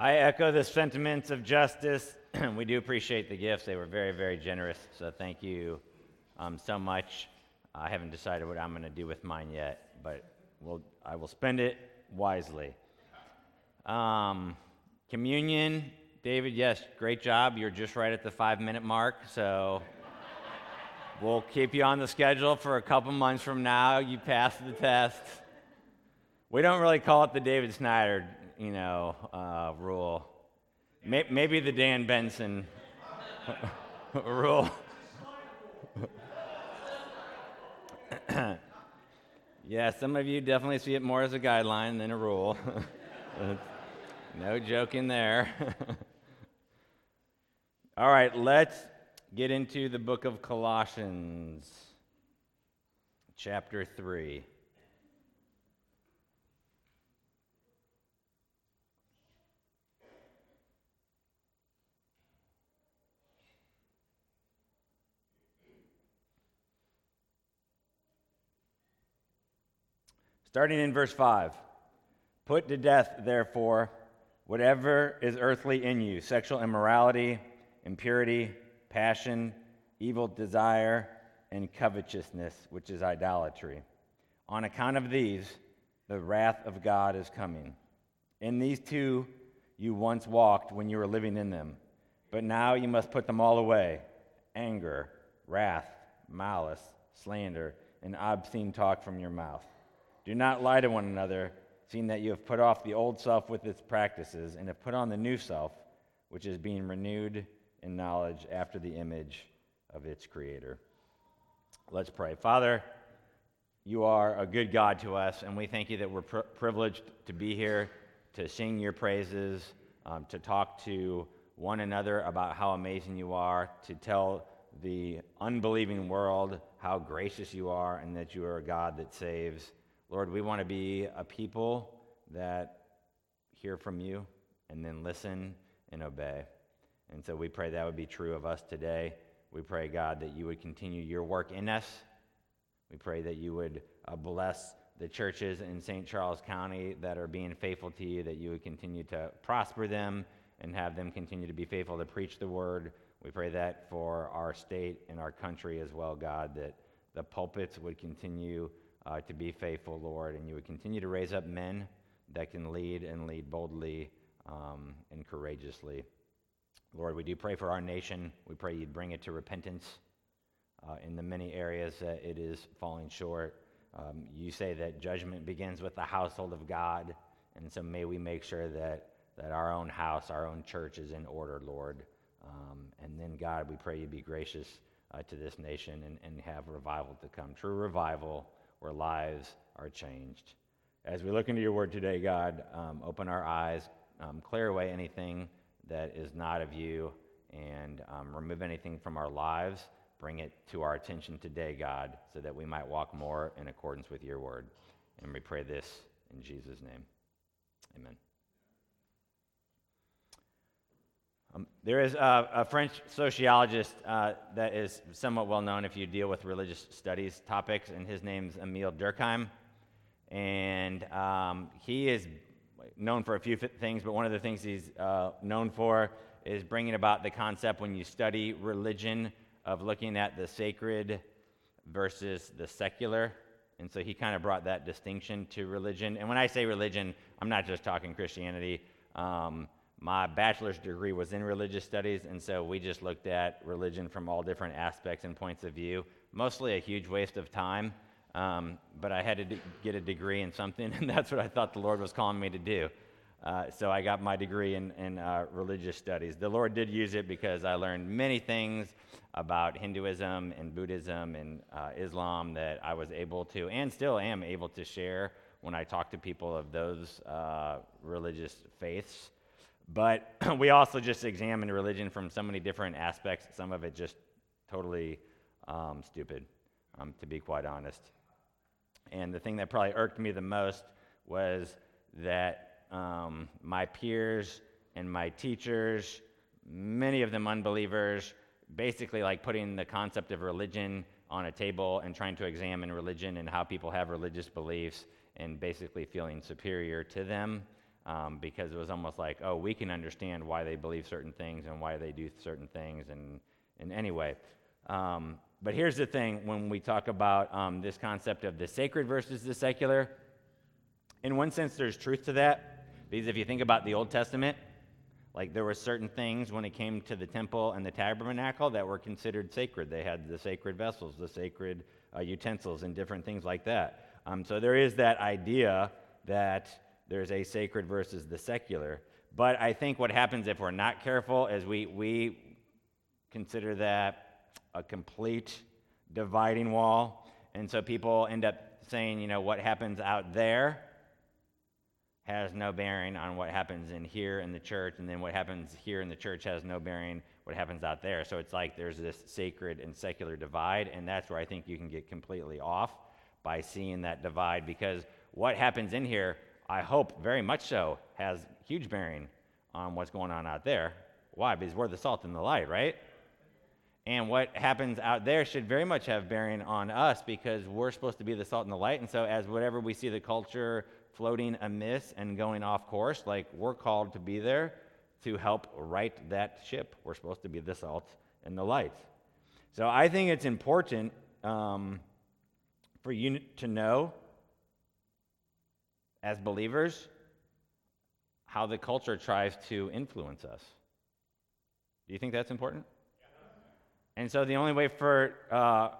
I echo the sentiments of justice. we do appreciate the gifts. They were very, very generous. So thank you um, so much. I haven't decided what I'm going to do with mine yet, but we'll, I will spend it wisely. Um, communion, David, yes, great job. You're just right at the five minute mark. So we'll keep you on the schedule for a couple months from now. You passed the test. We don't really call it the David Snyder, you know, uh, rule. Maybe the Dan Benson rule. yeah, some of you definitely see it more as a guideline than a rule. no joking there. All right, let's get into the book of Colossians, chapter 3. Starting in verse 5 Put to death, therefore, whatever is earthly in you sexual immorality, impurity, passion, evil desire, and covetousness, which is idolatry. On account of these, the wrath of God is coming. In these two you once walked when you were living in them, but now you must put them all away anger, wrath, malice, slander, and obscene talk from your mouth. Do not lie to one another, seeing that you have put off the old self with its practices and have put on the new self, which is being renewed in knowledge after the image of its creator. Let's pray. Father, you are a good God to us, and we thank you that we're pr- privileged to be here to sing your praises, um, to talk to one another about how amazing you are, to tell the unbelieving world how gracious you are and that you are a God that saves. Lord, we want to be a people that hear from you and then listen and obey. And so we pray that would be true of us today. We pray, God, that you would continue your work in us. We pray that you would uh, bless the churches in St. Charles County that are being faithful to you, that you would continue to prosper them and have them continue to be faithful to preach the word. We pray that for our state and our country as well, God, that the pulpits would continue uh, to be faithful, Lord, and you would continue to raise up men that can lead and lead boldly um, and courageously. Lord, we do pray for our nation. We pray you'd bring it to repentance uh, in the many areas that it is falling short. Um, you say that judgment begins with the household of God, and so may we make sure that, that our own house, our own church is in order, Lord. Um, and then, God, we pray you be gracious uh, to this nation and, and have revival to come. True revival where lives are changed. As we look into your word today, God, um, open our eyes, um, clear away anything that is not of you, and um, remove anything from our lives. Bring it to our attention today, God, so that we might walk more in accordance with your word. And we pray this in Jesus' name. Amen. Um, there is a, a French sociologist uh, that is somewhat well known if you deal with religious studies topics, and his name's Emile Durkheim. And um, he is known for a few things, but one of the things he's uh, known for is bringing about the concept when you study religion of looking at the sacred versus the secular. And so he kind of brought that distinction to religion. And when I say religion, I'm not just talking Christianity. Um, my bachelor's degree was in religious studies, and so we just looked at religion from all different aspects and points of view. Mostly a huge waste of time, um, but I had to d- get a degree in something, and that's what I thought the Lord was calling me to do. Uh, so I got my degree in, in uh, religious studies. The Lord did use it because I learned many things about Hinduism and Buddhism and uh, Islam that I was able to, and still am able to share when I talk to people of those uh, religious faiths. But we also just examined religion from so many different aspects, some of it just totally um, stupid, um, to be quite honest. And the thing that probably irked me the most was that um, my peers and my teachers, many of them unbelievers, basically like putting the concept of religion on a table and trying to examine religion and how people have religious beliefs and basically feeling superior to them um, because it was almost like, oh, we can understand why they believe certain things and why they do certain things. And, and anyway, um, but here's the thing when we talk about um, this concept of the sacred versus the secular, in one sense, there's truth to that. Because if you think about the Old Testament, like there were certain things when it came to the temple and the tabernacle that were considered sacred. They had the sacred vessels, the sacred uh, utensils, and different things like that. Um, so there is that idea that there's a sacred versus the secular. But I think what happens if we're not careful is we, we consider that a complete dividing wall. And so people end up saying, you know, what happens out there has no bearing on what happens in here in the church, and then what happens here in the church has no bearing what happens out there. So it's like there's this sacred and secular divide, and that's where I think you can get completely off by seeing that divide because what happens in here, I hope very much so, has huge bearing on what's going on out there. Why? Because we're the salt and the light, right? And what happens out there should very much have bearing on us because we're supposed to be the salt and the light. And so, as whatever we see the culture floating amiss and going off course, like we're called to be there to help right that ship. We're supposed to be the salt and the light. So I think it's important um, for you to know, as believers, how the culture tries to influence us. Do you think that's important? And so the only way for, uh,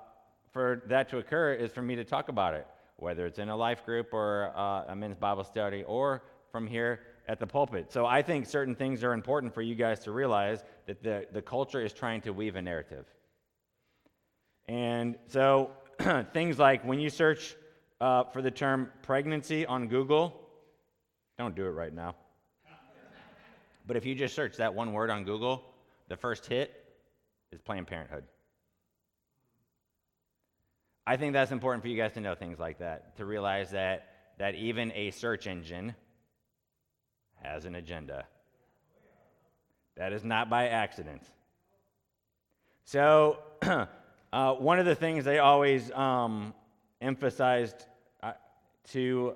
for that to occur is for me to talk about it whether it's in a life group or uh, a men's Bible study or from here at the pulpit. So I think certain things are important for you guys to realize that the, the culture is trying to weave a narrative. And so things like when you search uh, for the term pregnancy on Google, don't do it right now. but if you just search that one word on Google, the first hit is Planned Parenthood. I think that's important for you guys to know things like that, to realize that, that even a search engine has an agenda. That is not by accident. So, uh, one of the things they always um, emphasized uh, to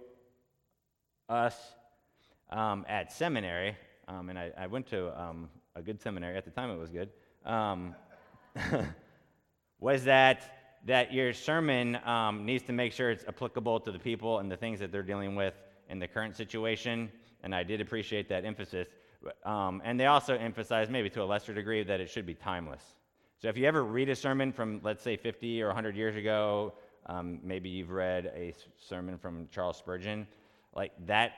us um, at seminary, um, and I, I, went to um, a good seminary, at the time it was good, um, was that that your sermon um, needs to make sure it's applicable to the people and the things that they're dealing with in the current situation. And I did appreciate that emphasis. And they also emphasized, maybe to a lesser degree, that it should be timeless. So if you ever read a sermon from, let's say, 50 or 100 years ago, um, maybe you've read a sermon from Charles Spurgeon, like that,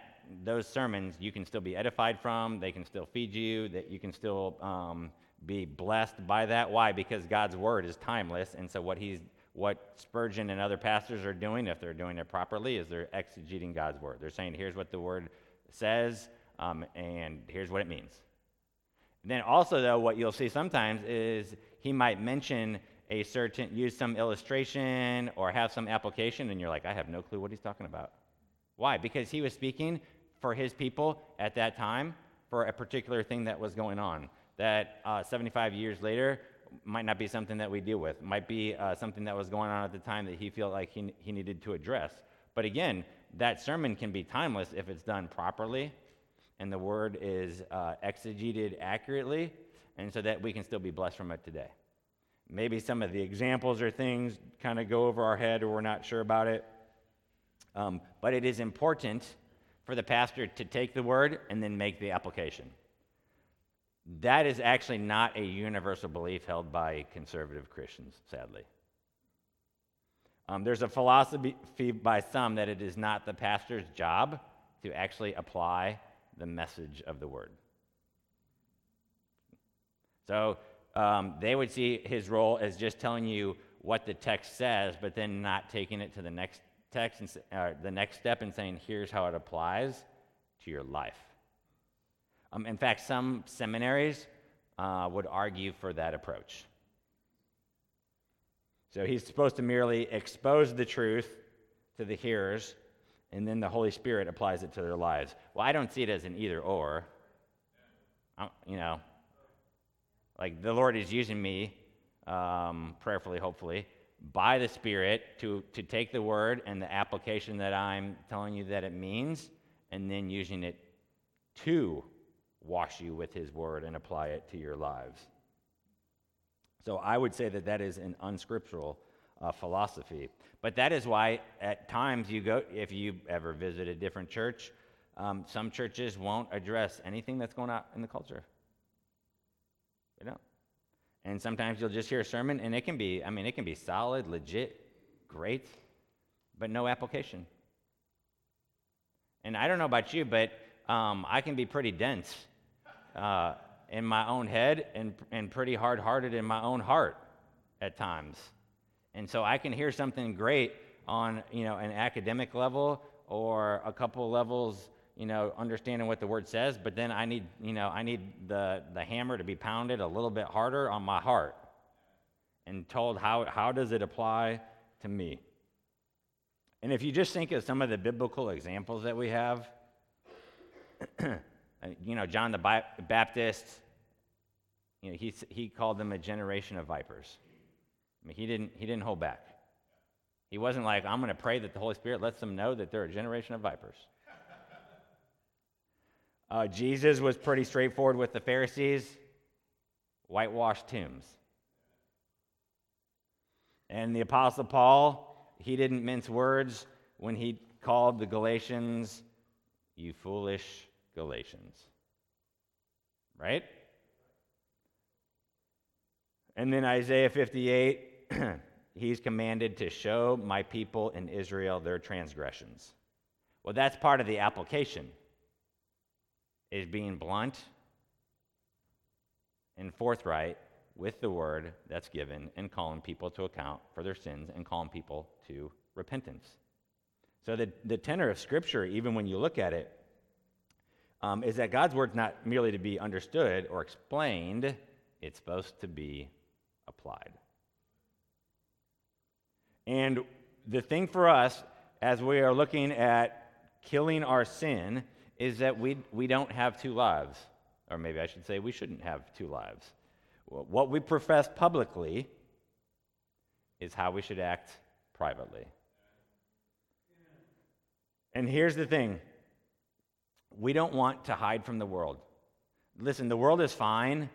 those sermons you can still be edified from, they can still feed you, that you can still um, be blessed by that. Why? Because God's word is timeless, and so what he's what Spurgeon and other pastors are doing, if they're doing it properly, is they're exegeting God's word. They're saying, here's what the word says, um, and here's what it means. And then also, though, what you'll see sometimes is he might mention a certain, use some illustration or have some application, and you're like, I have no clue what he's talking about. Why? Because he was speaking for his people at that time for a particular thing that was going on. That uh, 75 years later, might not be something that we deal with. Might be uh, something that was going on at the time that he felt like he, he needed to address. But again, that sermon can be timeless if it's done properly and the word is uh, exegeted accurately, and so that we can still be blessed from it today. Maybe some of the examples or things kind of go over our head or we're not sure about it. Um, but it is important for the pastor to take the word and then make the application. That is actually not a universal belief held by conservative Christians, sadly. Um, there's a philosophy by some that it is not the pastor's job to actually apply the message of the word. So um, they would see his role as just telling you what the text says, but then not taking it to the next text and the next step and saying, here's how it applies to your life. Um, in fact, some seminaries uh, would argue for that approach. So he's supposed to merely expose the truth to the hearers, and then the Holy Spirit applies it to their lives. Well, I don't see it as an either or. you know, like the Lord is using me, um, prayerfully, hopefully, by the Spirit to, to take the word and the application that I'm telling you that it means, and then using it to wash you with his word and apply it to your lives. So I would say that that is an unscriptural uh, philosophy. But that is why at times you go, if you ever visit a different church, um, some churches won't address anything that's going on in the culture. They don't. And sometimes you'll just hear a sermon, and it can be, I mean, it can be solid, legit, great, but no application. And I don't know about you, but um, I can be pretty dense uh, in my own head and, and pretty hard hearted in my own heart at times. And so I can hear something great on you know an academic level or a couple levels you know understanding what the word says but then i need you know i need the the hammer to be pounded a little bit harder on my heart and told how how does it apply to me and if you just think of some of the biblical examples that we have uh, you know john the baptist you know he, he called them a generation of vipers I mean, he didn't, he didn't hold back. He wasn't like, I'm going to pray that the Holy Spirit lets them know that they're a generation of vipers. Uh, Jesus was pretty straightforward with the Pharisees whitewashed tombs. And the Apostle Paul, he didn't mince words when he called the Galatians, you foolish Galatians. Right? And then Isaiah 58, he's commanded to show my people in Israel their transgressions. Well, that's part of the application is being blunt and forthright with the word that's given and calling people to account for their sins and calling people to repentance. So, the, the tenor of Scripture, even when you look at it, um, is that God's word's not merely to be understood or explained, it's supposed to be applied. And the thing for us, as we are looking at killing our sin, is that we, we don't have two lives. Or maybe I should say we shouldn't have two lives. What we profess publicly is how we should act privately. And here's the thing we don't want to hide from the world. Listen, the world is fine.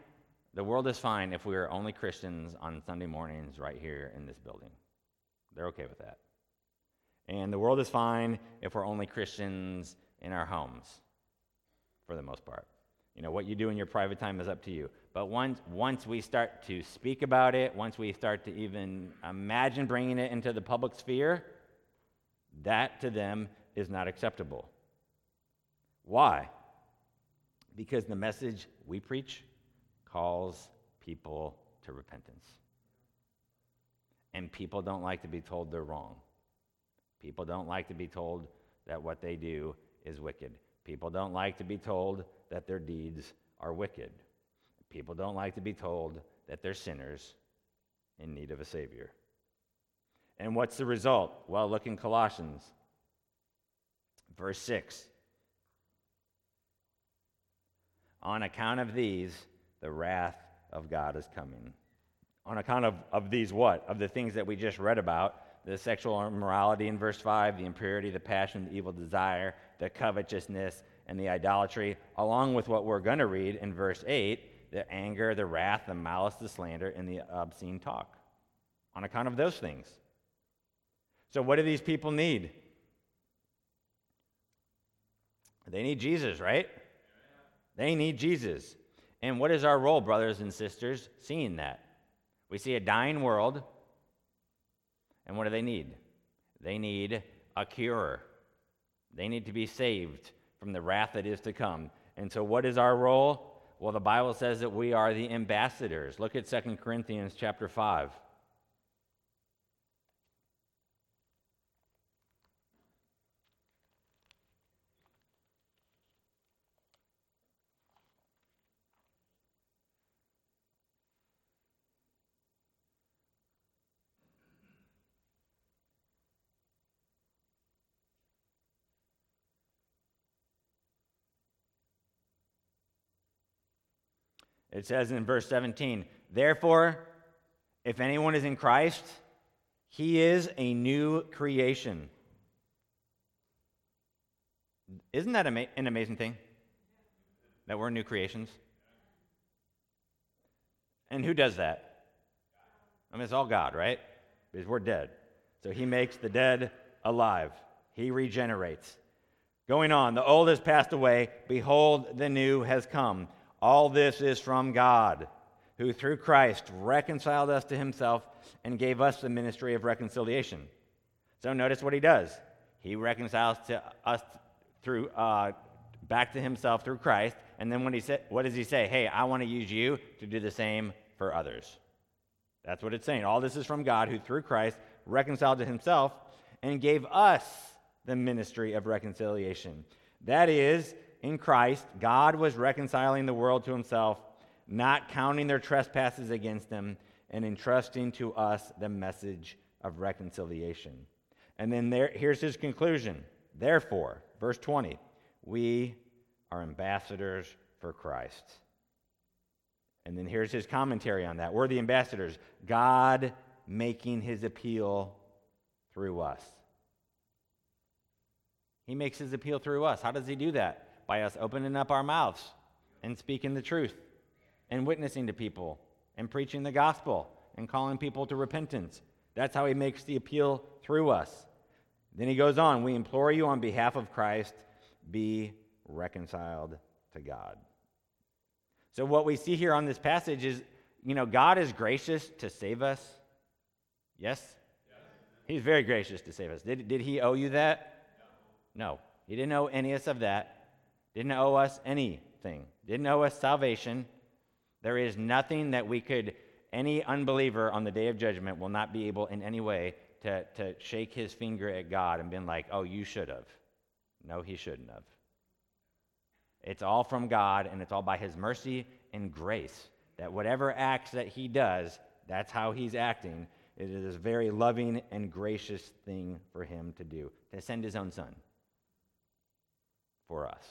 The world is fine if we are only Christians on Sunday mornings right here in this building. They're okay with that. And the world is fine if we're only Christians in our homes, for the most part. You know, what you do in your private time is up to you. But once, once we start to speak about it, once we start to even imagine bringing it into the public sphere, that to them is not acceptable. Why? Because the message we preach calls people to repentance. And people don't like to be told they're wrong. People don't like to be told that what they do is wicked. People don't like to be told that their deeds are wicked. People don't like to be told that they're sinners in need of a Savior. And what's the result? Well, look in Colossians, verse 6. On account of these, the wrath of God is coming on account of, of these what? Of the things that we just read about the sexual immorality in verse 5, the impurity, the passion, the evil desire, the covetousness, and the idolatry, along with what we're going to read in verse 8 the anger, the wrath, the malice, the slander, and the obscene talk. On account of those things. So, what do these people need? They need Jesus, right? They need Jesus. And what is our role, brothers and sisters, seeing that? We see a dying world, and what do they need? They need a cure. They need to be saved from the wrath that is to come. And so what is our role? Well, the Bible says that we are the ambassadors. Look at 2 Corinthians chapter 5. It says in verse 17, Therefore, if anyone is in Christ, he is a new creation. Isn't that an amazing thing? that we're new creations? And who does that? I mean, it's all God, right? Because we're dead. So he makes the dead alive, he regenerates. Going on, the old has passed away. Behold, the new has come. All this is from God, who through Christ reconciled us to himself and gave us the ministry of reconciliation. So notice what he does. He reconciles to us through uh, back to himself through Christ. And then when he sa- what does he say? Hey, I want to use you to do the same for others. That's what it's saying. All this is from God, who through Christ reconciled to himself and gave us the ministry of reconciliation. That is, in Christ, God was reconciling the world to himself, not counting their trespasses against them, and entrusting to us the message of reconciliation. And then there, here's his conclusion. Therefore, verse 20, we are ambassadors for Christ. And then here's his commentary on that. We're the ambassadors, God making his appeal through us. He makes his appeal through us. How does he do that? By us opening up our mouths and speaking the truth and witnessing to people and preaching the gospel and calling people to repentance. That's how he makes the appeal through us. Then he goes on, we implore you on behalf of Christ, be reconciled to God. So, what we see here on this passage is, you know, God is gracious to save us. Yes? He's very gracious to save us. Did, did he owe you that? No. no. He didn't owe any of us of that. Didn't owe us anything. Didn't owe us salvation. There is nothing that we could, any unbeliever on the day of judgment will not be able in any way to, to shake his finger at God and been like, oh, you should have. No, he shouldn't have. It's all from God, and it's all by his mercy and grace. That whatever acts that he does, that's how he's acting. It is a very loving and gracious thing for him to do, to send his own son for us.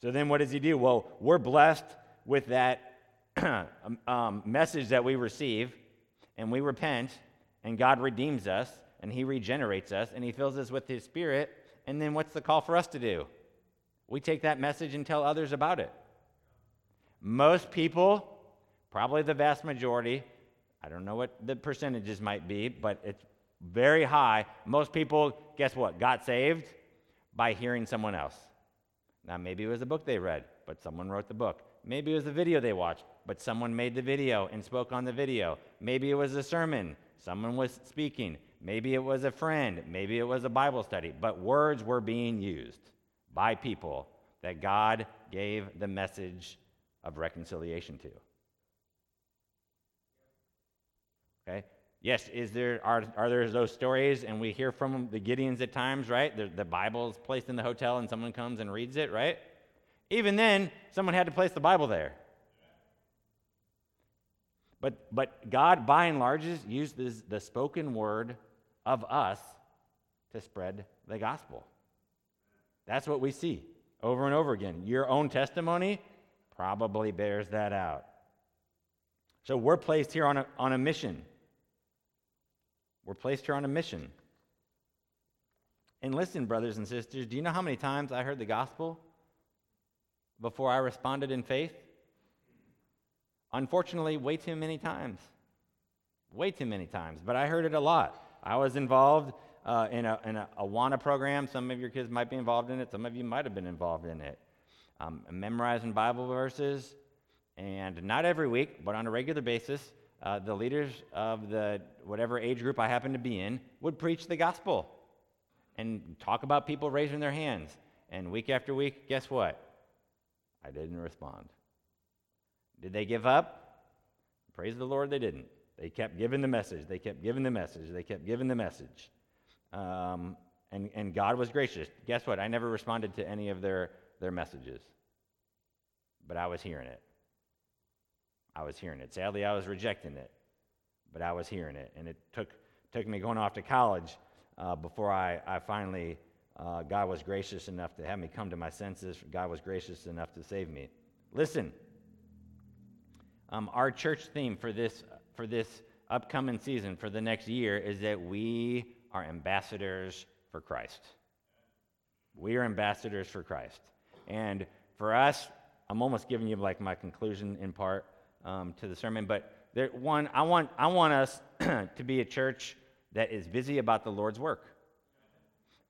So then what does he do? Well, we're blessed with that um, um, message that we receive, and we repent, and God redeems us, and he regenerates us, and he fills us with his spirit. And then what's the call for us to do? We take that message and tell others about it. Most people, probably the vast majority, I don't know what the percentages might be, but it's very high. Most people, guess what, got saved by hearing someone else. Now, maybe it was a book they read, but someone wrote the book. Maybe it was a video they watched, but someone made the video and spoke on the video. Maybe it was a sermon, someone was speaking. Maybe it was a friend. Maybe it was a Bible study, but words were being used by people that God gave the message of reconciliation to. Okay? Yes, is there, are, are there those stories, and we hear from the Gideons at times, right? The, the Bible is placed in the hotel and someone comes and reads it, right? Even then, someone had to place the Bible there. But, but God, by and large, uses the spoken word of us to spread the gospel. That's what we see over and over again. Your own testimony probably bears that out. So we're placed here on a, on a mission. We're placed here on a mission. And listen, brothers and sisters, do you know how many times I heard the gospel before I responded in faith? Unfortunately, way too many times. Way too many times. But I heard it a lot. I was involved uh, in, a, in a Awana program. Some of your kids might be involved in it, some of you might have been involved in it. Um, memorizing Bible verses, and not every week, but on a regular basis, uh, the leaders of the whatever age group I happen to be in would preach the gospel and talk about people raising their hands. And week after week, guess what? I didn't respond. Did they give up? Praise the Lord, they didn't. They kept giving the message. They kept giving the message. They kept giving the message. Um, and, and God was gracious. Guess what? I never responded to any of their, their messages, but I was hearing it. I was hearing it. Sadly, I was rejecting it, but I was hearing it. And it took, took me going off to college uh, before I, I finally, uh, God was gracious enough to have me come to my senses. God was gracious enough to save me. Listen, um, our church theme for this, for this upcoming season, for the next year, is that we are ambassadors for Christ. We are ambassadors for Christ. And for us, I'm almost giving you like my conclusion in part um, to the sermon, but there, one, I want, I want us to be a church that is busy about the Lord's work.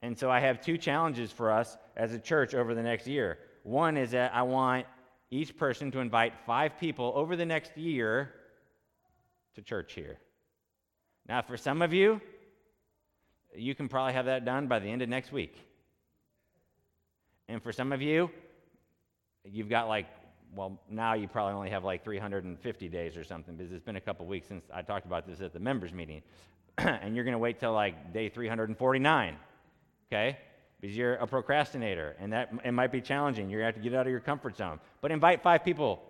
And so I have two challenges for us as a church over the next year. One is that I want each person to invite five people over the next year to church here. Now, for some of you, you can probably have that done by the end of next week. And for some of you, you've got like, well, now you probably only have like 350 days or something because it's been a couple weeks since I talked about this at the members' meeting. and you're going to wait till like day 349, okay? Because you're a procrastinator and that it might be challenging. You're going to have to get out of your comfort zone. But invite five people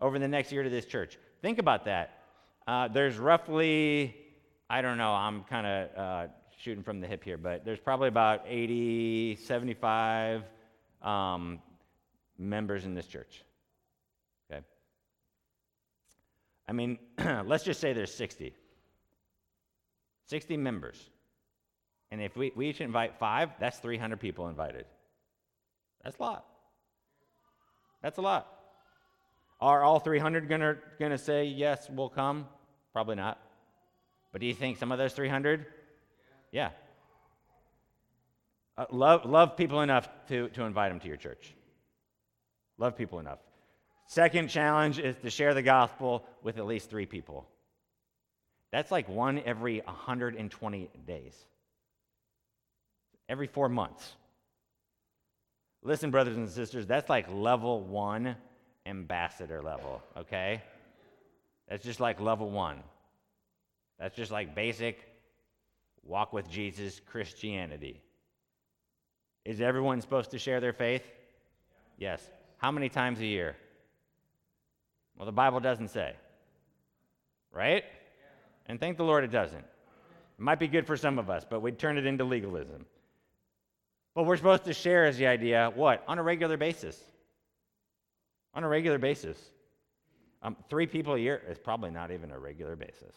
over the next year to this church. Think about that. Uh, there's roughly, I don't know, I'm kind of uh, shooting from the hip here, but there's probably about 80, 75 um, members in this church. Okay? I mean, let's just say there's 60. 60 members. And if we, we each invite five, that's 300 people invited. That's a lot. That's a lot. Are all 300 going to say, yes, we'll come? Probably not. But do you think some of those 300? Yeah. Uh, love, love people enough to, to invite them to your church. Love people enough. Second challenge is to share the gospel with at least three people. That's like one every 120 days, every four months. Listen, brothers and sisters, that's like level one ambassador level, okay? That's just like level one. That's just like basic walk with Jesus Christianity. Is everyone supposed to share their faith? Yes. How many times a year? Well, the Bible doesn't say. Right? And thank the Lord it doesn't. It might be good for some of us, but we'd turn it into legalism. What we're supposed to share is the idea what? On a regular basis. On a regular basis. Um, three people a year is probably not even a regular basis.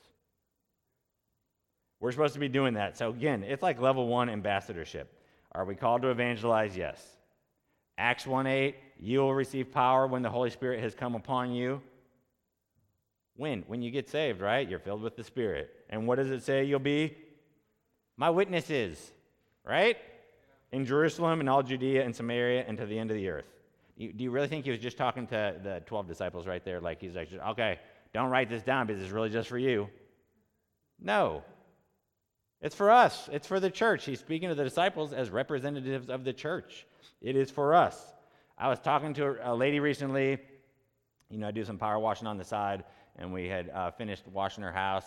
We're supposed to be doing that. So, again, it's like level one ambassadorship. Are we called to evangelize? Yes. Acts 1 8, you will receive power when the Holy Spirit has come upon you. When? When you get saved, right? You're filled with the Spirit. And what does it say you'll be? My witnesses, right? In Jerusalem and all Judea and Samaria and to the end of the earth. Do you, really think he was just talking to the 12 disciples right there? Like he's like, okay, don't write this down because it's really just for you. No. It's for us, it's for the church. He's speaking to the disciples as representatives of the church. It is for us. I was talking to a lady recently. You know, I do some power washing on the side, and we had uh, finished washing her house,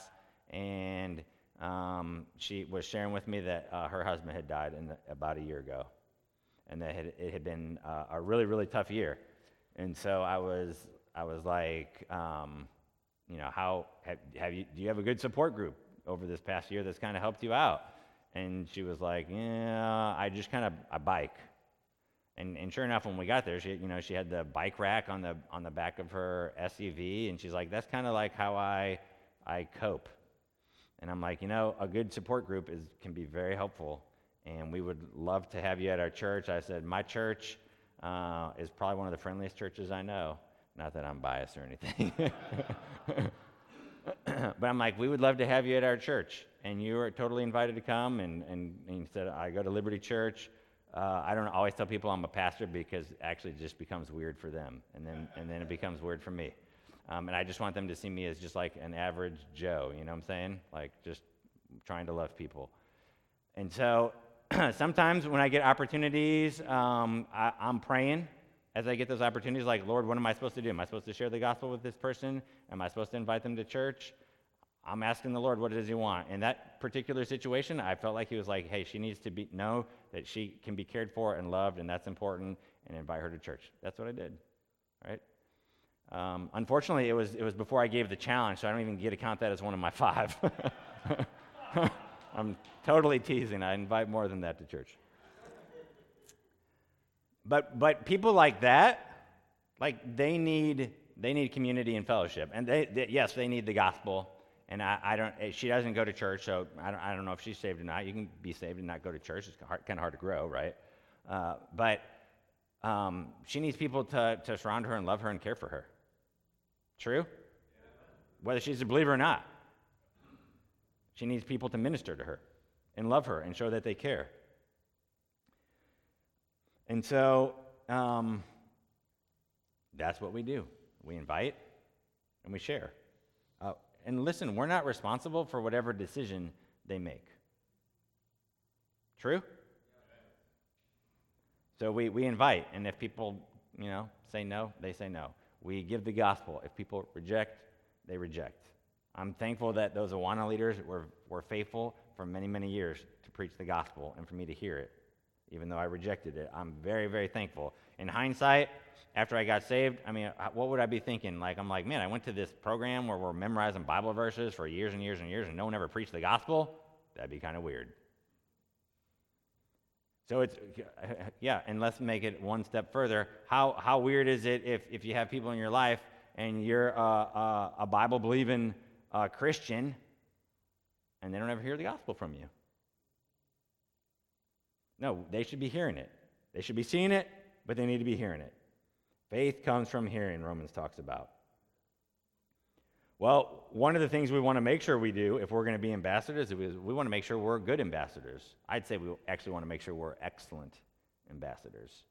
and um, she was sharing with me that uh, her husband had died the, about a year ago, and that it, it had been uh, a really, really tough year. And so I was, I was like, um, you know, how have, have you? Do you have a good support group? over this past year that's kind of helped you out? And she was like, Yeah, I just kind of I bike. And, and sure enough, when we got there, she you know she had the bike rack on the on the back of her SUV, and she's like, That's kind of like how I I cope. And I'm like, you know, a good support group is can be very helpful, and we would love to have you at our church. I said, my church uh, is probably one of the friendliest churches I know. Not that I'm biased or anything. but I'm like, we would love to have you at our church. And you are totally invited to come. And, and, and he said, I go to Liberty Church. Uh, I don't always tell people I'm a pastor because actually it just becomes weird for them. And then, and then it becomes weird for me. Um, and I just want them to see me as just like an average Joe, you know what I'm saying? Like just trying to love people. And so sometimes when I get opportunities, um, I, I'm praying as I get those opportunities, like, Lord, what am I supposed to do? Am I supposed to share the gospel with this person? Am I supposed to invite them to church? I'm asking the Lord, what does He want? In that particular situation, I felt like He was like, hey, she needs to be, know that she can be cared for and loved, and that's important, and invite her to church. That's what I did, right? Um, unfortunately, it was, it was before I gave the challenge, so I don't even get to count that as one of my five. I'm totally teasing. I invite more than that to church. But, but people like that, like they need, they need community and fellowship. And they, they yes, they need the gospel. And I, I don't, eh, she doesn't go to church, so I don't, I don't know if she's saved or not. You can be saved and not go to church. It's hard, kind of hard to grow, right? Uh, but um, she needs people to, to surround her and love her and care for her. True? Whether she's a believer or not. She needs people to minister to her and love her and show that they care. And so um, that's what we do. We invite and we share. And listen, we're not responsible for whatever decision they make. True? So we, we invite, and if people, you know, say no, they say no. We give the gospel. If people reject, they reject. I'm thankful that those Awana leaders were, were faithful for many, many years to preach the gospel and for me to hear it, even though I rejected it. I'm very, very thankful. In hindsight, after I got saved, I mean, what would I be thinking? Like, I'm like, man, I went to this program where we're memorizing Bible verses for years and years and years, and no one ever preached the gospel? That'd be kind of weird. So it's, yeah, and let's make it one step further. How, how weird is it if, if you have people in your life and you're a, a, a Bible believing uh, Christian and they don't ever hear the gospel from you? No, they should be hearing it. They should be seeing it, but they need to be hearing it. Faith comes from hearing, Romans talks about. Well, one of the things we want to make sure we do if we're going to be ambassadors is we want to make sure we're good ambassadors. I'd say we actually want to make sure we're excellent ambassadors.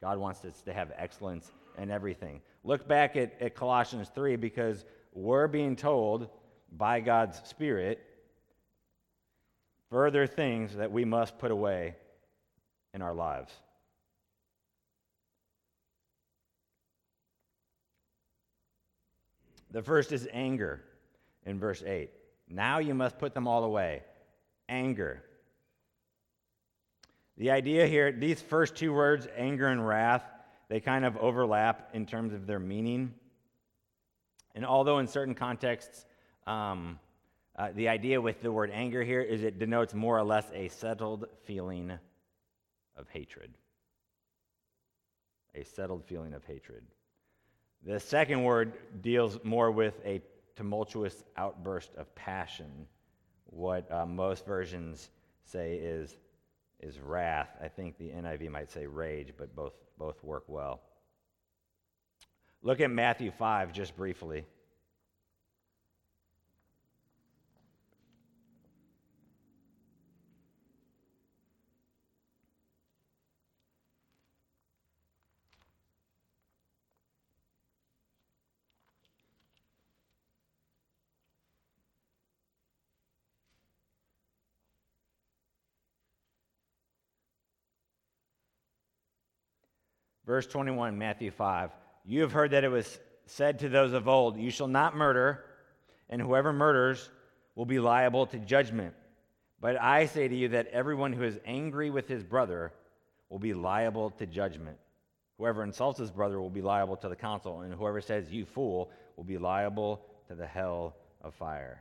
God wants us to have excellence in everything. Look back at, at Colossians 3 because we're being told by God's Spirit further things that we must put away in our lives. The first is anger in verse 8. Now you must put them all away. Anger. The idea here, these first two words, anger and wrath, they kind of overlap in terms of their meaning. And although in certain contexts, um, uh, the idea with the word anger here is it denotes more or less a settled feeling of hatred. A settled feeling of hatred. The second word deals more with a tumultuous outburst of passion. What uh, most versions say is, is wrath. I think the NIV might say rage, but both, both work well. Look at Matthew 5 just briefly. Verse 21, Matthew 5. You have heard that it was said to those of old, You shall not murder, and whoever murders will be liable to judgment. But I say to you that everyone who is angry with his brother will be liable to judgment. Whoever insults his brother will be liable to the council, and whoever says, You fool, will be liable to the hell of fire.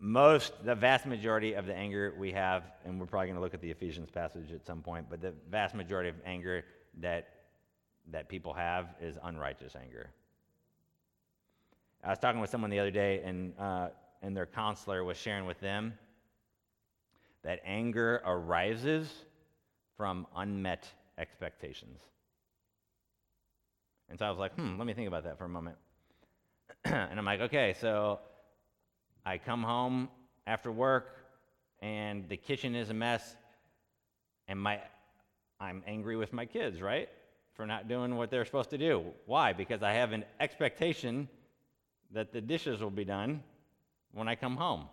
Most, the vast majority of the anger we have, and we're probably going to look at the Ephesians passage at some point, but the vast majority of anger that, that people have is unrighteous anger. I was talking with someone the other day, and, uh, and their counselor was sharing with them that anger arises from unmet expectations. And so I was like, hmm, let me think about that for a moment. and I'm like, okay, so I come home after work and the kitchen is a mess and my I'm angry with my kids, right? For not doing what they're supposed to do. Why? Because I have an expectation that the dishes will be done when I come home.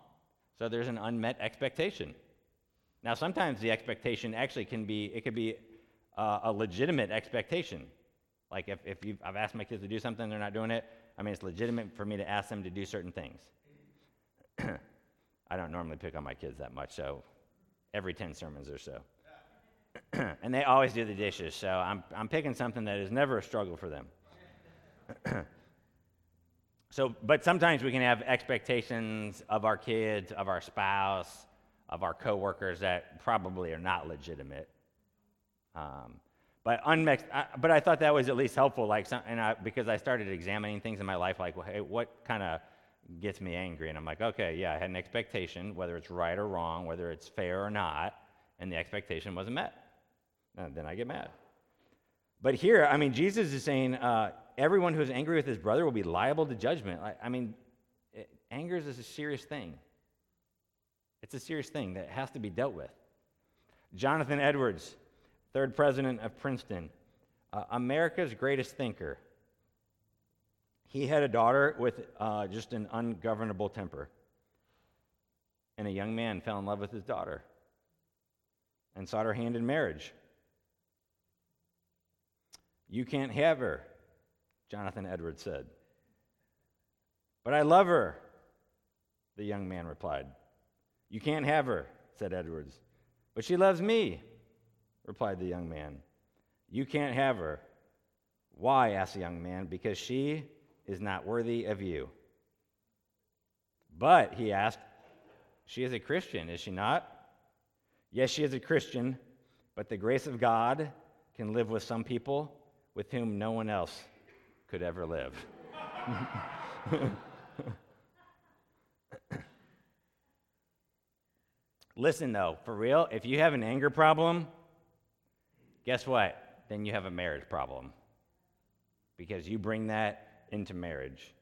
So there's an unmet expectation. Now, sometimes the expectation actually can be, it could be uh, a legitimate expectation. Like if, if I've asked my kids to do something, they're not doing it, I mean, it's legitimate for me to ask them to do certain things. I don't normally pick on my kids that much, so every 10 sermons or so. and they always do the dishes, so I'm, I'm picking something that is never a struggle for them. so, but sometimes we can have expectations of our kids, of our spouse, of our coworkers that probably are not legitimate. Um, but unmixed, I, but I thought that was at least helpful, like, some, and I, because I started examining things in my life, like, well, hey, what kind of gets me angry? And I'm like, okay, yeah, I had an expectation, whether it's right or wrong, whether it's fair or not, and the expectation wasn't met. And then I get mad. But here, I mean, Jesus is saying uh, everyone who is angry with his brother will be liable to judgment. I, I mean, it, anger is a serious thing. It's a serious thing that has to be dealt with. Jonathan Edwards, third president of Princeton, uh, America's greatest thinker. He had a daughter with uh, just an ungovernable temper. And a young man fell in love with his daughter and sought her hand in marriage. You can't have her, Jonathan Edwards said. But I love her, the young man replied. You can't have her, said Edwards. But she loves me, replied the young man. You can't have her. Why? asked the young man. Because she is not worthy of you. But, he asked, she is a Christian, is she not? Yes, she is a Christian, but the grace of God can live with some people with whom no one else could ever live. Listen, though, for real, if you have an anger problem, guess what? Then you have a marriage problem because you bring that into marriage.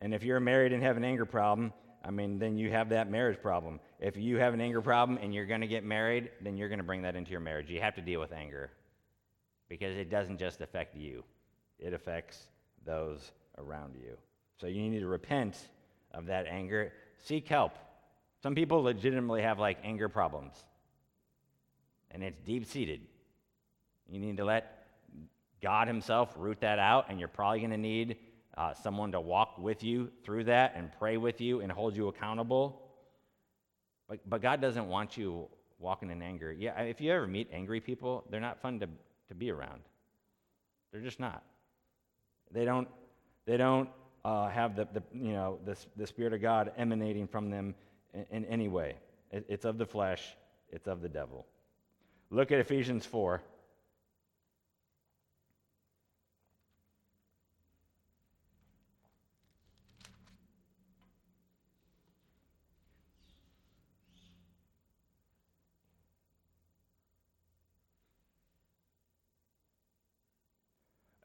And if you're married and have an anger problem, I mean, then you have that marriage problem. If you have an anger problem and you're going to get married, then you're going to bring that into your marriage. You have to deal with anger because it doesn't just affect you, it affects those around you. So you need to repent of that anger, seek help. Some people legitimately have like anger problems, and it's deep seated. You need to let God Himself root that out, and you're probably going to need uh, someone to walk with you through that and pray with you and hold you accountable. But, but God doesn't want you walking in anger. Yeah, if you ever meet angry people, they're not fun to, to be around. They're just not. They don't, they don't uh, have the, the, you know, the, the Spirit of God emanating from them in, in any way. It, it's of the flesh, it's of the devil. Look at Ephesians 4.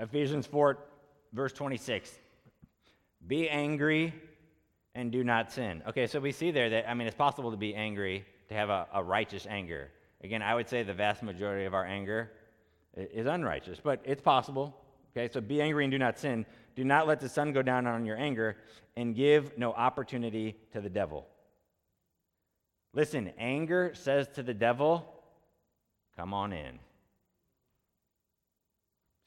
Ephesians 4, verse 26. Be angry and do not sin. Okay, so we see there that, I mean, it's possible to be angry, to have a, a righteous anger. Again, I would say the vast majority of our anger is unrighteous, but it's possible. Okay, so be angry and do not sin. Do not let the sun go down on your anger, and give no opportunity to the devil. Listen, anger says to the devil, Come on in.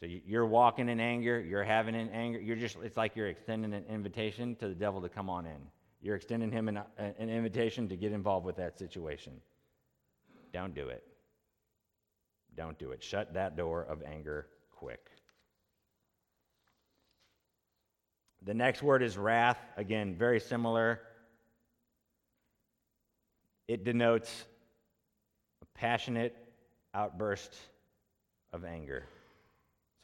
So you're walking in anger, you're having an anger, you're just, it's like you're extending an invitation to the devil to come on in. You're extending him an, an invitation to get involved with that situation. Don't do it. Don't do it. Shut that door of anger quick. The next word is wrath. Again, very similar. It denotes a passionate outburst of anger.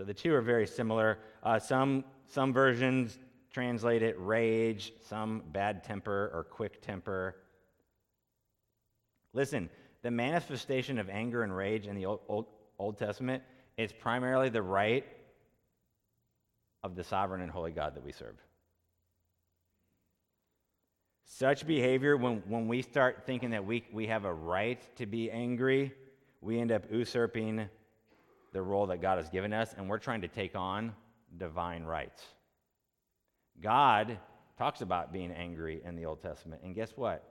So the two are very similar. Uh, some, some versions translate it rage, some bad temper or quick temper. Listen, the manifestation of anger and rage in the Old, Old, Old Testament is primarily the right of the sovereign and holy God that we serve. Such behavior, when, when we start thinking that we, we have a right to be angry, we end up usurping the role that God has given us, and we're trying to take on divine rights. God talks about being angry in the Old Testament, and guess what?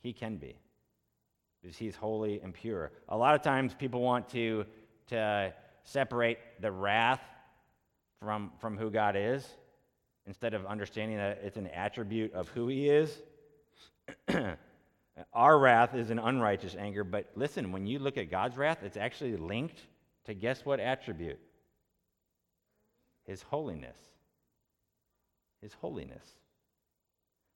He can be, because he's holy and pure. A lot of times people want to, to separate the wrath from, from who God is instead of understanding that it's an attribute of who he is. Our wrath is an unrighteous anger, but listen, when you look at God's wrath, it's actually linked to guess what attribute? His holiness. His holiness.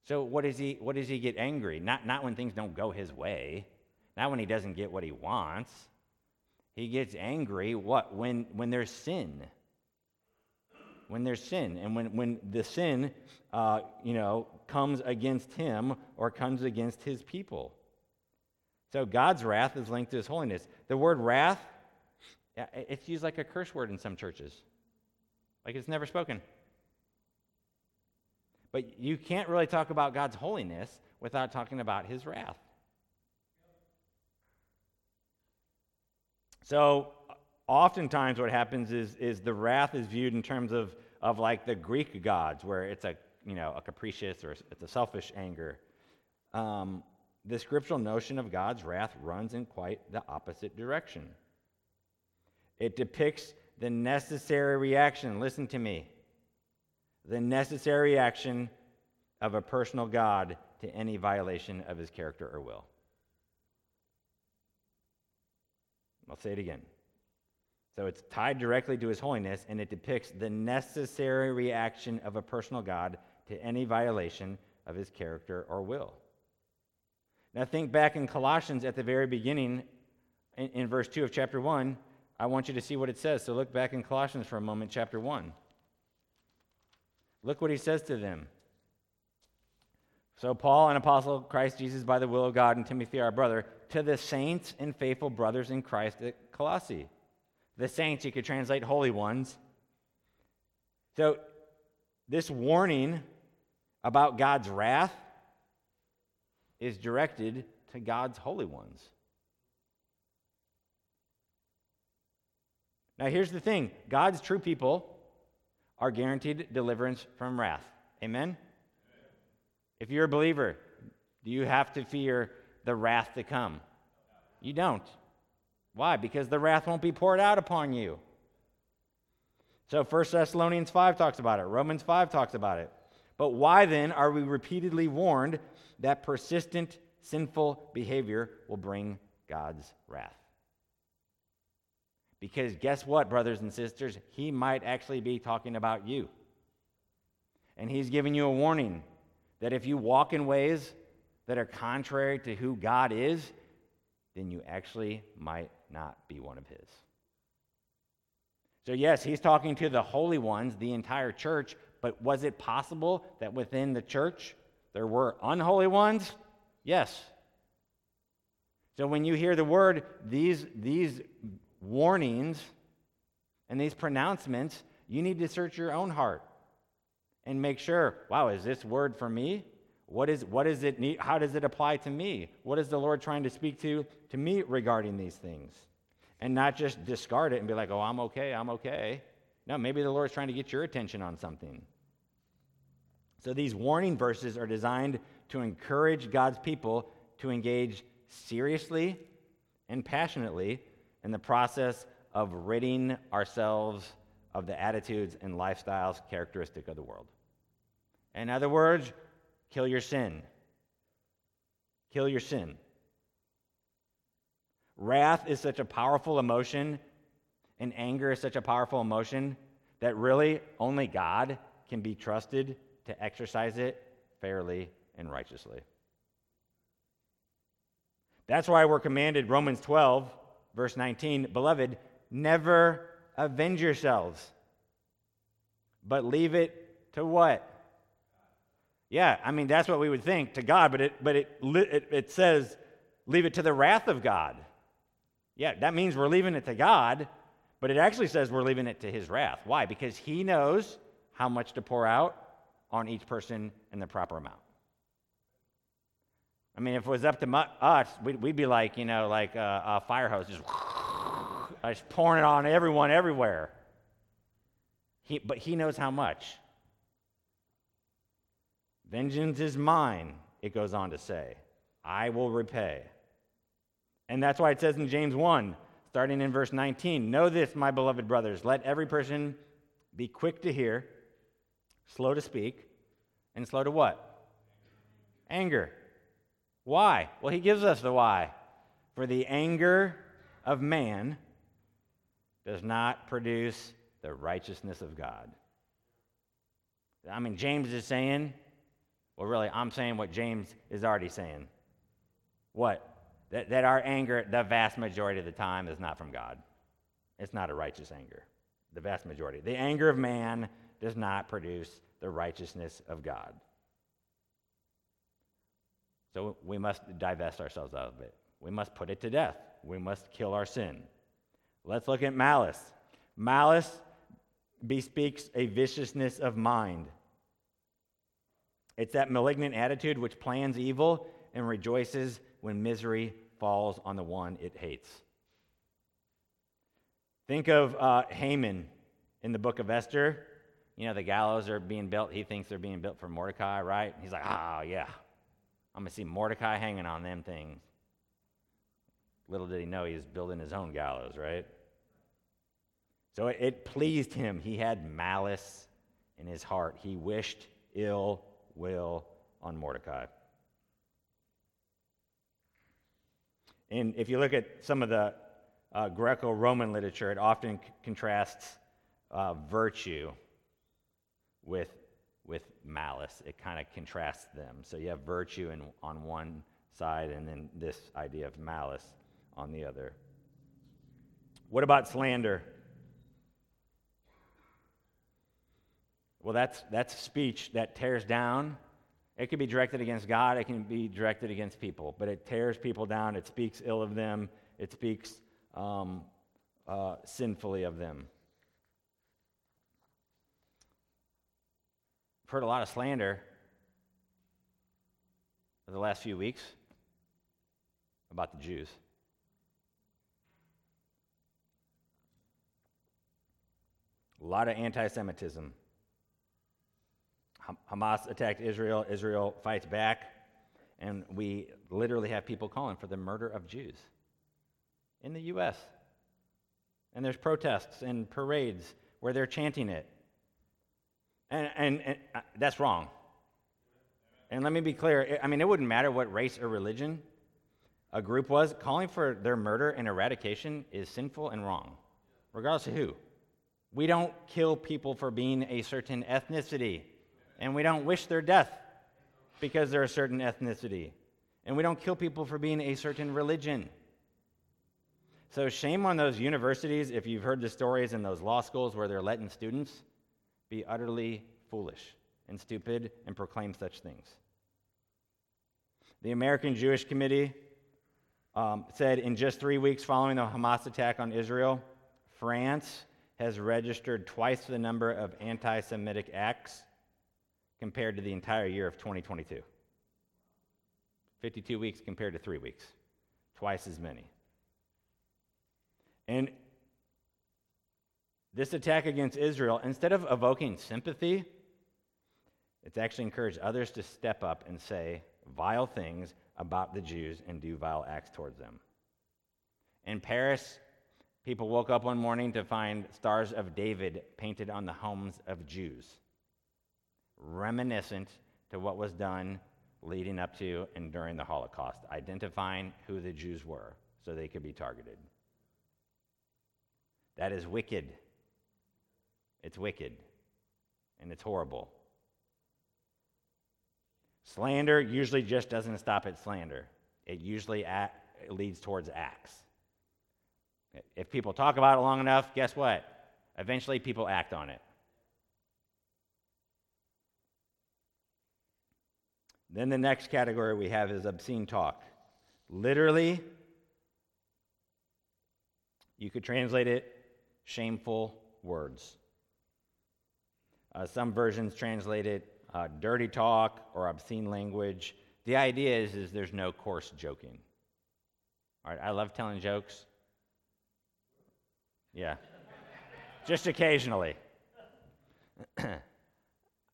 So what does he what does he get angry? Not not when things don't go his way, not when he doesn't get what he wants. He gets angry what when when there's sin. When there's sin, and when when the sin, uh, you know, comes against him or comes against his people. So God's wrath is linked to his holiness. The word wrath it's used like a curse word in some churches, like it's never spoken. But you can't really talk about God's holiness without talking about his wrath. So, oftentimes, what happens is, is the wrath is viewed in terms of, of like the Greek gods, where it's a, you know, a capricious or it's a selfish anger. Um, the scriptural notion of God's wrath runs in quite the opposite direction. It depicts the necessary reaction, listen to me, the necessary reaction of a personal God to any violation of his character or will. I'll say it again. So it's tied directly to his holiness, and it depicts the necessary reaction of a personal God to any violation of his character or will. Now, think back in Colossians at the very beginning, in, in, verse 2 of chapter 1. I want you to see what it says. So look back in Colossians for a moment, chapter 1. Look what he says to them. So, Paul, an apostle of Christ Jesus by the will of God, and Timothy, our brother, to the saints and faithful brothers in Christ at Colossae. The saints, you could translate holy ones. So, this warning about God's wrath is directed to God's holy ones. Now, here's the thing God's true people are guaranteed deliverance from wrath. Amen? If you're a believer, do you have to fear the wrath to come? You don't. Why? Because the wrath won't be poured out upon you. So 1 Thessalonians 5 talks about it, Romans 5 talks about it. But why then are we repeatedly warned that persistent sinful behavior will bring God's wrath? Because guess what, brothers and sisters? He might actually be talking about you. And he's giving you a warning that if you walk in ways that are contrary to who God is, then you actually might not be one of his. So, yes, he's talking to the holy ones, the entire church, but was it possible that within the church there were unholy ones? Yes. So, when you hear the word, these, these warnings and these pronouncements, you need to search your own heart and make sure wow, is this word for me? What is, what is it need, how does it apply to me? What is the Lord trying to speak to, to me regarding these things? And not just discard it and be like, oh, I'm okay, I'm okay. No, maybe the Lord's trying to get your attention on something. So these warning verses are designed to encourage God's people to engage seriously and passionately in the process of ridding ourselves of the attitudes and lifestyles characteristic of the world. In other words, kill your sin. Kill your sin. Wrath is such a powerful emotion, and anger is such a powerful emotion that really only God can be trusted to exercise it fairly and righteously. That's why we're commanded, Romans 12, verse 19, Beloved, never avenge yourselves, but leave it to what? Yeah, I mean, that's what we would think to God, but it, but it, it, it says, leave it to the wrath of God. Yeah, that means we're leaving it to God, but it actually says we're leaving it to his wrath. Why? Because he knows how much to pour out on each person in the proper amount. I mean, if it was up to us, we'd, we'd be like, you know, like a, a fire hose, just He's pouring it on everyone everywhere. He, but he knows how much. Vengeance is mine, it goes on to say. I will repay. And that's why it says in James 1, starting in verse 19 Know this, my beloved brothers, let every person be quick to hear, slow to speak, and slow to what? Anger. Why? Well, he gives us the why. For the anger of man does not produce the righteousness of God. I mean, James is saying, well, really, I'm saying what James is already saying. What? That, that our anger, the vast majority of the time, is not from God. It's not a righteous anger. The vast majority. The anger of man does not produce the righteousness of God. So we must divest ourselves of it. We must put it to death. We must kill our sin. Let's look at malice. Malice bespeaks a viciousness of mind. It's that malignant attitude which plans evil and rejoices when misery falls on the one it hates. Think of uh, Haman in the book of Esther. You know, the gallows are being built. He thinks they're being built for Mordecai, right? He's like, oh, yeah. I'm going to see Mordecai hanging on them things. Little did he know he was building his own gallows, right? So it, it pleased him. He had malice in his heart. He wished ill will on Mordecai. And if you look at some of the uh, Greco Roman literature, it often c- contrasts uh, virtue with, with malice. It kind of contrasts them. So you have virtue in, on one side and then this idea of malice on the other. What about slander? Well, that's, that's speech that tears down. It can be directed against God, it can be directed against people, but it tears people down. It speaks ill of them, it speaks um, uh, sinfully of them. Heard a lot of slander over the last few weeks about the Jews. A lot of anti Semitism. Hamas attacked Israel, Israel fights back, and we literally have people calling for the murder of Jews in the U.S. And there's protests and parades where they're chanting it. And, and, and uh, that's wrong. And let me be clear I mean, it wouldn't matter what race or religion a group was, calling for their murder and eradication is sinful and wrong, regardless of who. We don't kill people for being a certain ethnicity, and we don't wish their death because they're a certain ethnicity, and we don't kill people for being a certain religion. So, shame on those universities if you've heard the stories in those law schools where they're letting students be utterly foolish and stupid and proclaim such things. The American Jewish Committee um, said in just three weeks following the Hamas attack on Israel, France has registered twice the number of anti Semitic acts compared to the entire year of 2022. 52 weeks compared to three weeks, twice as many. And this attack against Israel, instead of evoking sympathy, it's actually encouraged others to step up and say vile things about the Jews and do vile acts towards them. In Paris, people woke up one morning to find stars of David painted on the homes of Jews, reminiscent to what was done leading up to and during the Holocaust, identifying who the Jews were so they could be targeted. That is wicked. It's wicked. And it's horrible. Slander usually just doesn't stop at slander, it usually at, it leads towards acts. If people talk about it long enough, guess what? Eventually, people act on it. Then the next category we have is obscene talk. Literally, you could translate it shameful words. Uh, some versions translate it uh, dirty talk or obscene language. The idea is, is there's no coarse joking. All right, I love telling jokes. Yeah, just occasionally.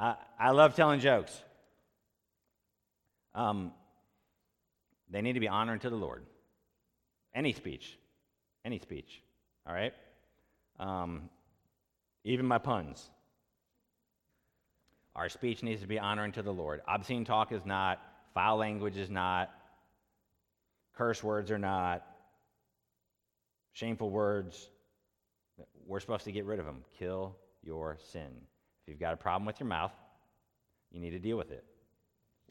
I, I love telling jokes. Um, they need to be honoring to the Lord. Any speech, any speech, all right? Um, even my puns. Our speech needs to be honoring to the Lord. Obscene talk is not, foul language is not, curse words are not, shameful words. We're supposed to get rid of them. Kill your sin. If you've got a problem with your mouth, you need to deal with it.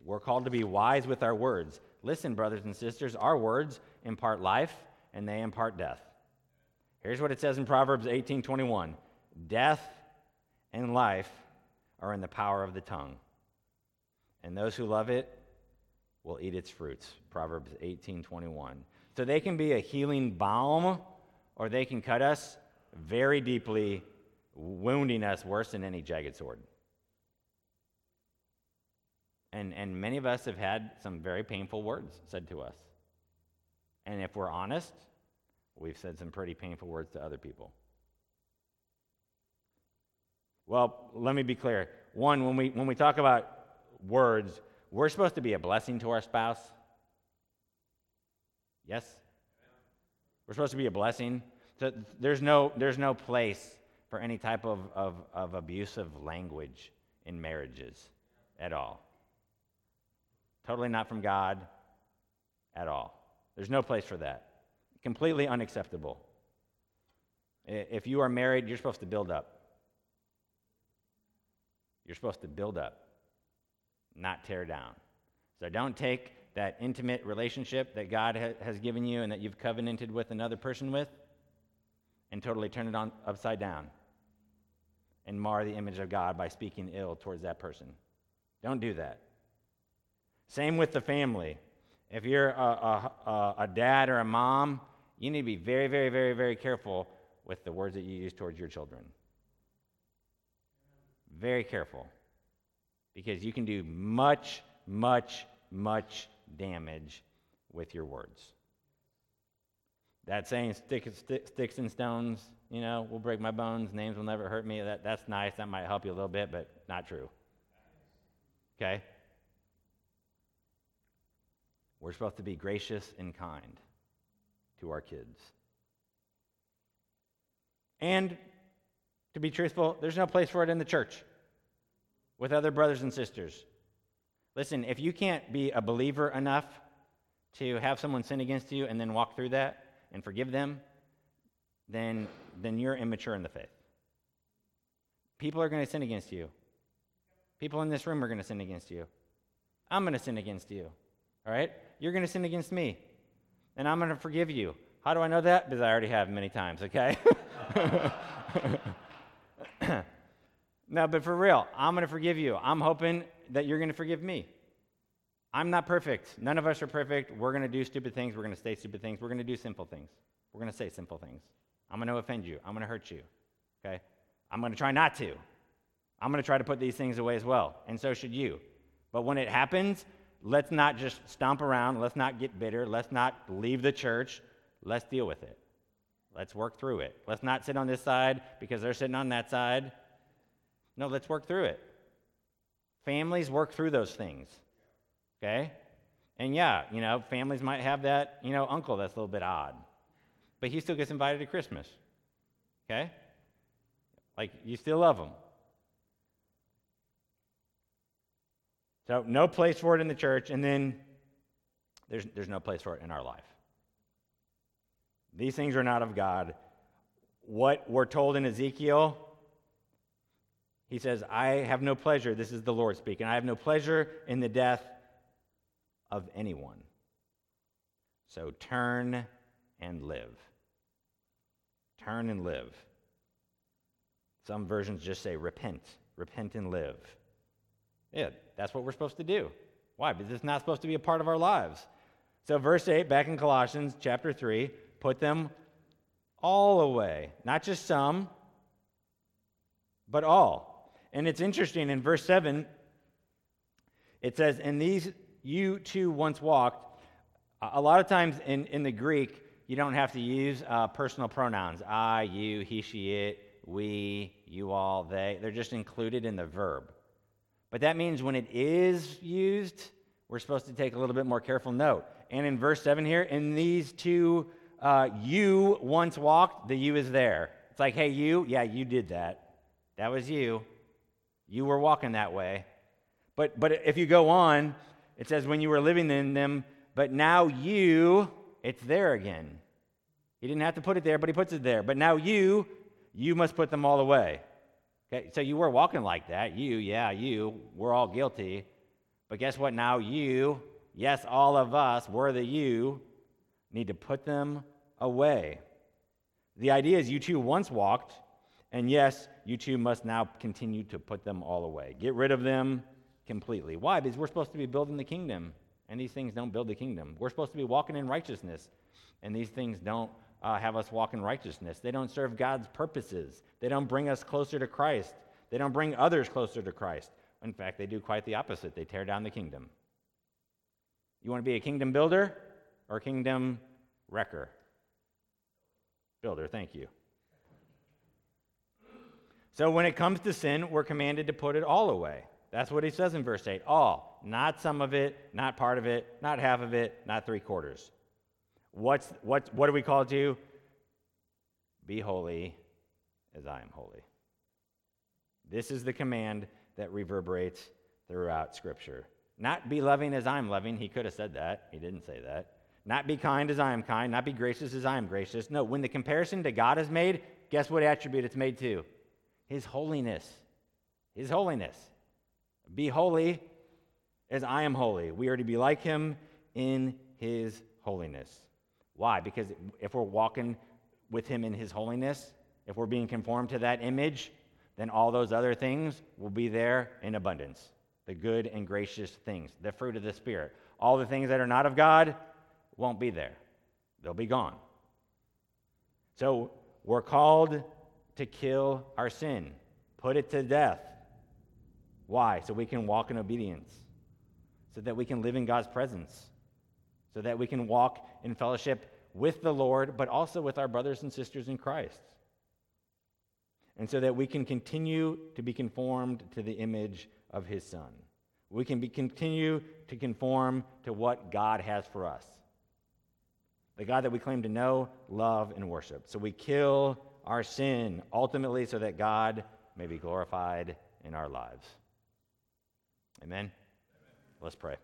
We're called to be wise with our words. Listen, brothers and sisters, our words impart life and they impart death. Here's what it says in Proverbs 18:21. Death and life are in the power of the tongue, and those who love it will eat its fruits. Proverbs 18:21. So they can be a healing balm or they can cut us very deeply, wounding us worse than any jagged sword. And, and many of us have had some very painful words said to us. And if we're honest, we've said some pretty painful words to other people. Well, let me be clear. One, when we, when we talk about words, we're supposed to be a blessing to our spouse. Yes? We're supposed to be a blessing. So there's no, there's no place for any type of, of, of abusive language in marriages at all. Totally not from God at all. There's no place for that. Completely unacceptable. If you are married, you're supposed to build up. You're supposed to build up, not tear down. So don't take that intimate relationship that God ha- has given you and that you've covenanted with another person with and totally turn it on upside down and mar the image of God by speaking ill towards that person. Don't do that. Same with the family. If you're a, a, a, dad or a mom, you need to be very, very, very, very careful with the words that you use towards your children. Very careful. Because you can do much, much, much damage with your words. That saying, stick, stick, sticks and stones, you know, will break my bones, names will never hurt me. That, that's nice. That might help you a little bit, but not true. Okay? We're supposed to be gracious and kind to our kids. And to be truthful, there's no place for it in the church with other brothers and sisters. Listen, if you can't be a believer enough to have someone sin against you and then walk through that and forgive them, then, then you're immature in the faith. People are going to sin against you. People in this room are going to sin against you. I'm going to sin against you. All right? You're going to sin against me. And I'm going to forgive you. How do I know that? Because I already have many times, okay? no, but for real, I'm going to forgive you. I'm hoping that you're going to forgive me. I'm not perfect. None of us are perfect. We're going to do stupid things. We're going to say stupid things. We're going to do simple things. We're going to say simple things. I'm going to offend you. I'm going to hurt you. Okay? I'm going to try not to. I'm going to try to put these things away as well. And so should you. But when it happens, let's not just stomp around. Let's not get bitter. Let's not leave the church. Let's deal with it. Let's work through it. Let's not sit on this side because they're sitting on that side. No, let's work through it. Families work through those things. Okay? And yeah, you know, families might have that, you know, uncle that's a little bit odd. But he still gets invited to Christmas. Okay? Like, you still love him. So, no place for it in the church, and then there's, there's no place for it in our life. These things are not of God. What we're told in Ezekiel, he says, I have no pleasure, this is the Lord speaking, I have no pleasure in the death of anyone. So turn and live. Turn and live. Some versions just say repent, repent and live. Yeah, that's what we're supposed to do. Why? Because it's not supposed to be a part of our lives. So, verse 8, back in Colossians chapter 3, put them all away. Not just some, but all. And it's interesting in verse 7, it says, In these you too once walked. A lot of times in, in the Greek, you don't have to use uh, personal pronouns I, you, he, she, it, we, you all, they. They're just included in the verb. But that means when it is used, we're supposed to take a little bit more careful note. And in verse 7 here, in these too, uh, you once walked, the you is there. It's like, hey, you, yeah, you did that. That was you. You were walking that way. But, but if you go on, it says, when you were living in them, but now you, it's there again. He didn't have to put it there, but he puts it there. But now you, you must put them all away. Okay, so you were walking like that. You, yeah, you, we're all guilty. But guess what? Now you, yes, all of us, we're the you, need to put them away. The idea is you too once walked, and yes, you too must now continue to put them all away. Get rid of them completely. Why? Because we're supposed to be building the kingdom, and these things don't build the kingdom. We're supposed to be walking in righteousness, and these things don't uh, have us walk in righteousness. They don't serve God's purposes. They don't bring us closer to Christ. They don't bring others closer to Christ. In fact, they do quite the opposite. They tear down the kingdom. You want to be a kingdom builder or a kingdom wrecker? Builder, thank you. So when it comes to sin, we're commanded to put it all away. That's what he says in verse 8 all, not some of it, not part of it, not half of it, not three quarters. What's, what, what are we called to? Be holy as I am holy. This is the command that reverberates throughout Scripture. Not be loving as I'm loving. He could have said that. He didn't say that. Not be kind as I am kind. Not be gracious as I am gracious. No, when the comparison to God is made, guess what attribute it's made to? His holiness. His holiness. Be holy as I am holy. We are to be like him in his holiness. Why? Because if we're walking with him in his holiness, if we're being conformed to that image, then all those other things will be there in abundance. The good and gracious things, the fruit of the Spirit. All the things that are not of God won't be there, they'll be gone. So we're called to kill our sin, put it to death. Why? So we can walk in obedience, so that we can live in God's presence, so that we can walk in fellowship with the Lord, but also with our brothers and sisters in Christ. And so that we can continue to be conformed to the image of his Son. We can be, continue to conform to what God has for us. The God that we claim to know, love, and worship. So we kill our sin, ultimately, so that God may be glorified in our lives. Amen? Amen. Let's pray.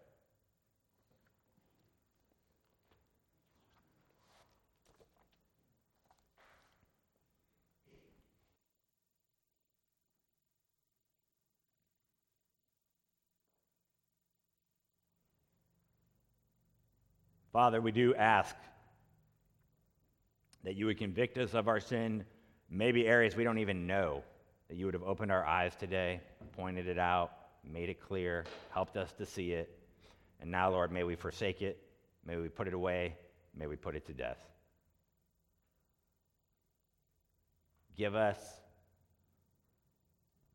Father, we do ask that you would convict us of our sin, maybe areas we don't even know, that you would have opened our eyes today, pointed it out, made it clear, helped us to see it. And now, Lord, may we forsake it, may we put it away, may we put it to death. Give us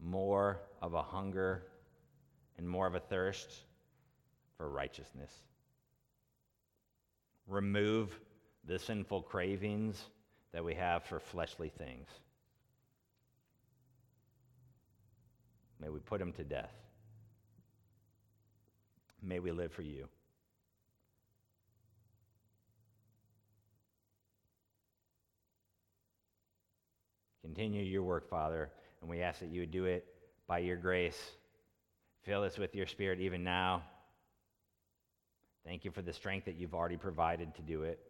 more of a hunger and more of a thirst for righteousness. Remove the sinful cravings that we have for fleshly things. May we put them to death. May we live for you. Continue your work, Father, and we ask that you would do it by your grace. Fill us with your spirit even now. Thank you for the strength that you've already provided to do it.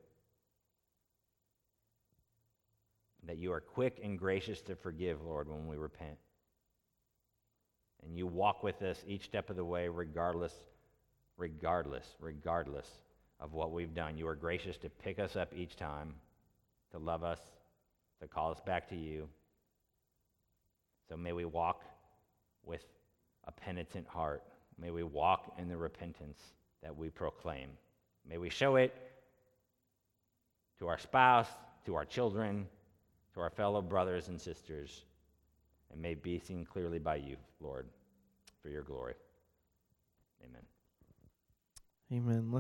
That you are quick and gracious to forgive, Lord, when we repent. And you walk with us each step of the way, regardless, regardless, regardless of what we've done. You are gracious to pick us up each time, to love us, to call us back to you. So may we walk with a penitent heart. May we walk in the repentance that we proclaim. May we show it to our spouse, to our children, to our fellow brothers and sisters, and may be seen clearly by you, Lord, for your glory. Amen. Amen. Let's